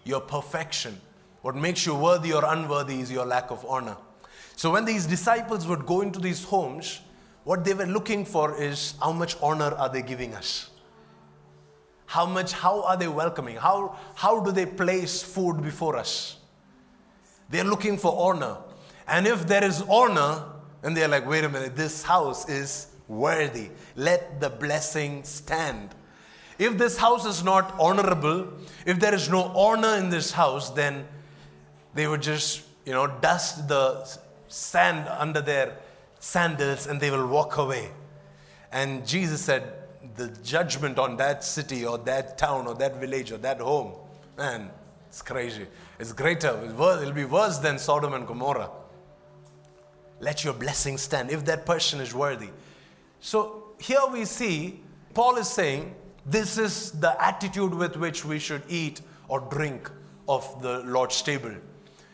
your perfection. What makes you worthy or unworthy is your lack of honor. So when these disciples would go into these homes, what they were looking for is how much honor are they giving us? How much, how are they welcoming? How, how do they place food before us? They're looking for honor. And if there is honor, and they're like, wait a minute, this house is worthy. Let the blessing stand. If this house is not honorable, if there is no honor in this house, then they would just, you know, dust the sand under their sandals and they will walk away. And Jesus said, the judgment on that city or that town or that village or that home, man, it's crazy. It's greater. It'll be worse than Sodom and Gomorrah. Let your blessing stand if that person is worthy. So here we see Paul is saying this is the attitude with which we should eat or drink of the Lord's table.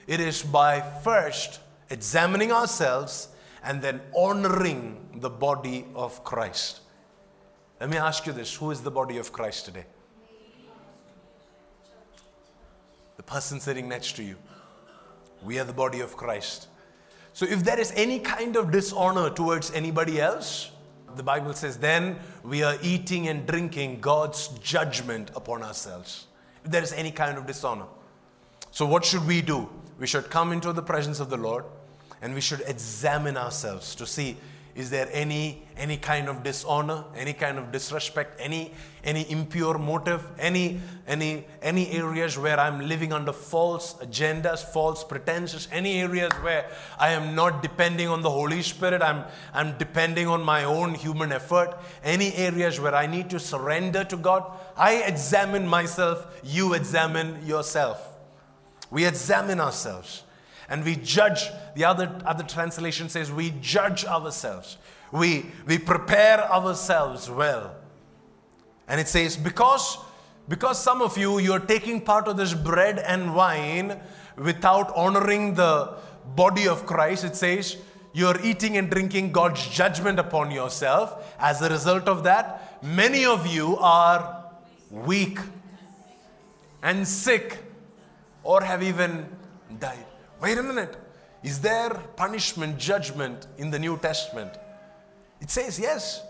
It is by first examining ourselves and then honoring the body of Christ. Let me ask you this who is the body of Christ today? The person sitting next to you. We are the body of Christ. So if there is any kind of dishonor towards anybody else, the Bible says, then we are eating and drinking God's judgment upon ourselves. If there is any kind of dishonor. So, what should we do? We should come into the presence of the Lord and we should examine ourselves to see is there any any kind of dishonor any kind of disrespect any any impure motive any any any areas where i'm living under false agendas false pretenses any areas where i am not depending on the holy spirit i'm i'm depending on my own human effort any areas where i need to surrender to god i examine myself you examine yourself. We examine ourselves and we judge. The other, other translation says we judge ourselves. We, we prepare ourselves well. And it says, because, because some of you, you're taking part of this bread and wine without honoring the body of Christ, it says, you're eating and drinking God's judgment upon yourself. As a result of that, many of you are weak and sick or have even. Wait a minute. Is there punishment, judgment in the New Testament? It says yes.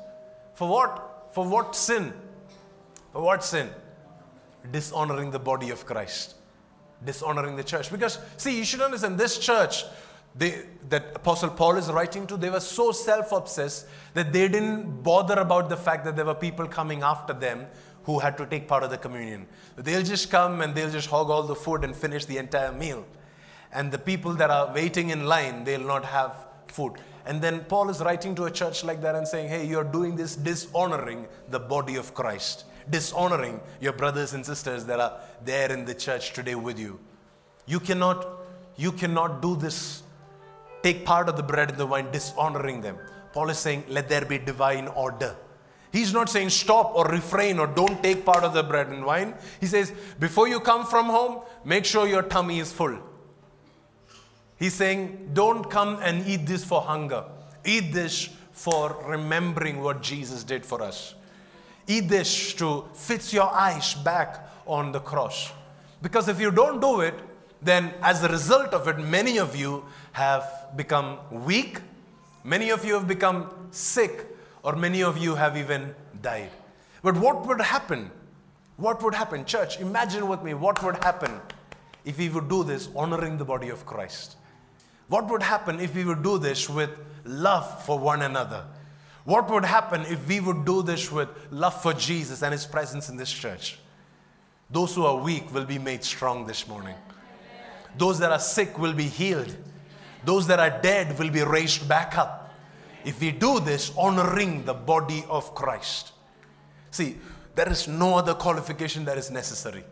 For what? For what sin? For what sin? Dishonoring the body of Christ. Dishonoring the church. Because, see, you should understand this church they, that Apostle Paul is writing to, they were so self obsessed that they didn't bother about the fact that there were people coming after them who had to take part of the communion. They'll just come and they'll just hog all the food and finish the entire meal and the people that are waiting in line, they'll not have food. And then Paul is writing to a church like that and saying, hey, you're doing this dishonoring the body of Christ, dishonoring your brothers and sisters that are there in the church today with you. You cannot, you cannot do this, take part of the bread and the wine, dishonoring them. Paul is saying, let there be divine order. He's not saying stop or refrain or don't take part of the bread and wine. He says, before you come from home, make sure your tummy is full. He's saying, don't come and eat this for hunger. Eat this for remembering what Jesus did for us. Eat this to fix your eyes back on the cross. Because if you don't do it, then as a result of it, many of you have become weak, many of you have become sick, or many of you have even died. But what would happen? What would happen? Church, imagine with me what would happen if we would do this honoring the body of Christ. What would happen if we would do this with love for one another? What would happen if we would do this with love for Jesus and His presence in this church? Those who are weak will be made strong this morning. Those that are sick will be healed. Those that are dead will be raised back up. If we do this, honoring the body of Christ. See, there is no other qualification that is necessary.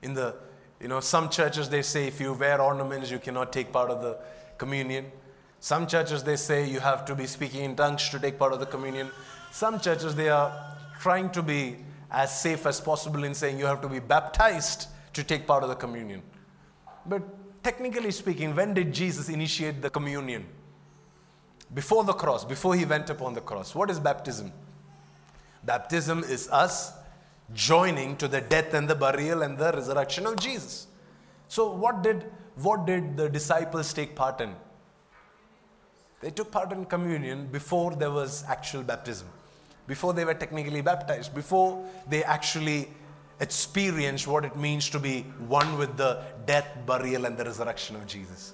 In the, you know, some churches they say if you wear ornaments, you cannot take part of the communion. Some churches they say you have to be speaking in tongues to take part of the communion. Some churches they are trying to be as safe as possible in saying you have to be baptized to take part of the communion. But technically speaking, when did Jesus initiate the communion? Before the cross, before he went upon the cross. What is baptism? Baptism is us joining to the death and the burial and the resurrection of Jesus. So, what did what did the disciples take part in? They took part in communion before there was actual baptism, before they were technically baptized, before they actually experienced what it means to be one with the death, burial, and the resurrection of Jesus.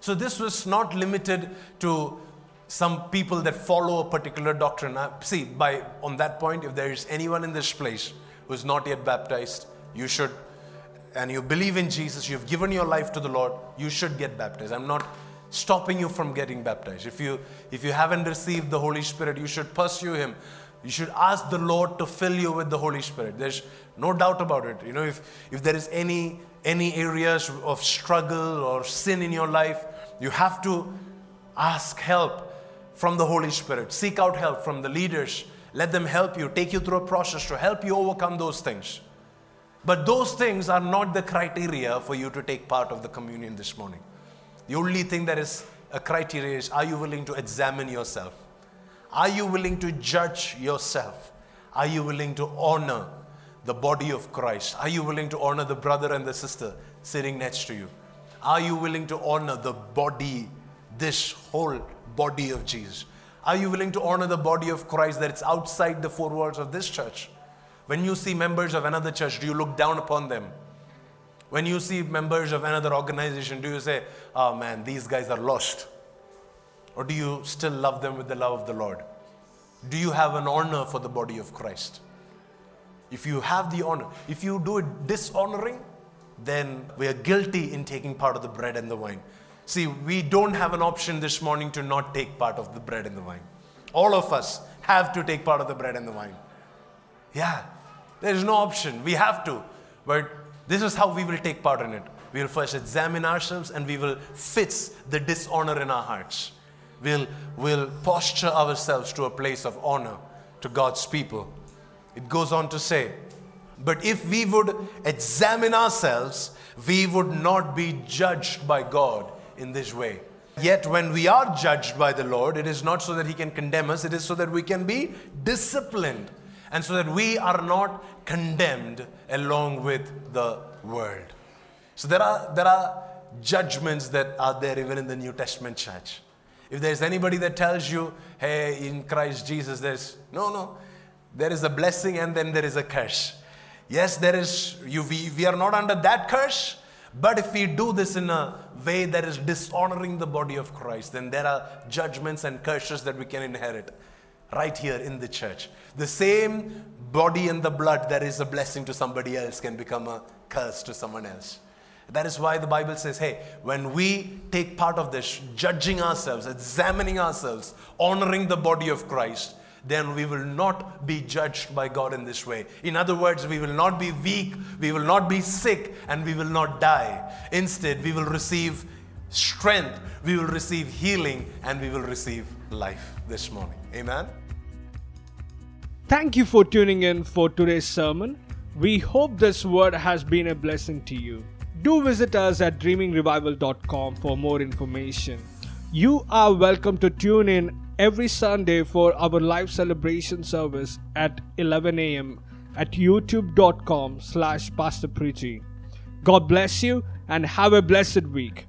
So this was not limited to some people that follow a particular doctrine. see, by on that point, if there is anyone in this place who is not yet baptized, you should and you believe in Jesus, you've given your life to the Lord, you should get baptized. I'm not stopping you from getting baptized. If you if you haven't received the Holy Spirit, you should pursue him. You should ask the Lord to fill you with the Holy Spirit. There's no doubt about it. You know, if if there is any any areas of struggle or sin in your life, you have to ask help from the Holy Spirit. Seek out help from the leaders. Let them help you, take you through a process to help you overcome those things. But those things are not the criteria for you to take part of the communion this morning. The only thing that is a criteria is are you willing to examine yourself? Are you willing to judge yourself? Are you willing to honor the body of Christ? Are you willing to honor the brother and the sister sitting next to you? Are you willing to honor the body, this whole body of Jesus? Are you willing to honor the body of Christ that it's outside the four walls of this church? When you see members of another church, do you look down upon them? When you see members of another organization, do you say, oh man, these guys are lost? Or do you still love them with the love of the Lord? Do you have an honor for the body of Christ? If you have the honor, if you do it dishonoring, then we are guilty in taking part of the bread and the wine. See, we don't have an option this morning to not take part of the bread and the wine. All of us have to take part of the bread and the wine. Yeah, there is no option. We have to. But this is how we will take part in it. We will first examine ourselves and we will fix the dishonor in our hearts. We'll, we'll posture ourselves to a place of honor to God's people. It goes on to say, but if we would examine ourselves, we would not be judged by God in this way. Yet, when we are judged by the Lord, it is not so that He can condemn us, it is so that we can be disciplined and so that we are not condemned along with the world. So, there are, there are judgments that are there even in the New Testament church. If there's anybody that tells you, hey, in Christ Jesus, there's no, no, there is a blessing and then there is a curse. Yes, there is, you, we, we are not under that curse, but if we do this in a way that is dishonoring the body of Christ, then there are judgments and curses that we can inherit right here in the church. The same body and the blood that is a blessing to somebody else can become a curse to someone else. That is why the Bible says, hey, when we take part of this, judging ourselves, examining ourselves, honoring the body of Christ, then we will not be judged by God in this way. In other words, we will not be weak, we will not be sick, and we will not die. Instead, we will receive strength, we will receive healing, and we will receive life this morning. Amen. Thank you for tuning in for today's sermon. We hope this word has been a blessing to you. Do visit us at dreamingrevival.com for more information. You are welcome to tune in every Sunday for our live celebration service at 11 a.m. at youtube.com slash pastor God bless you and have a blessed week.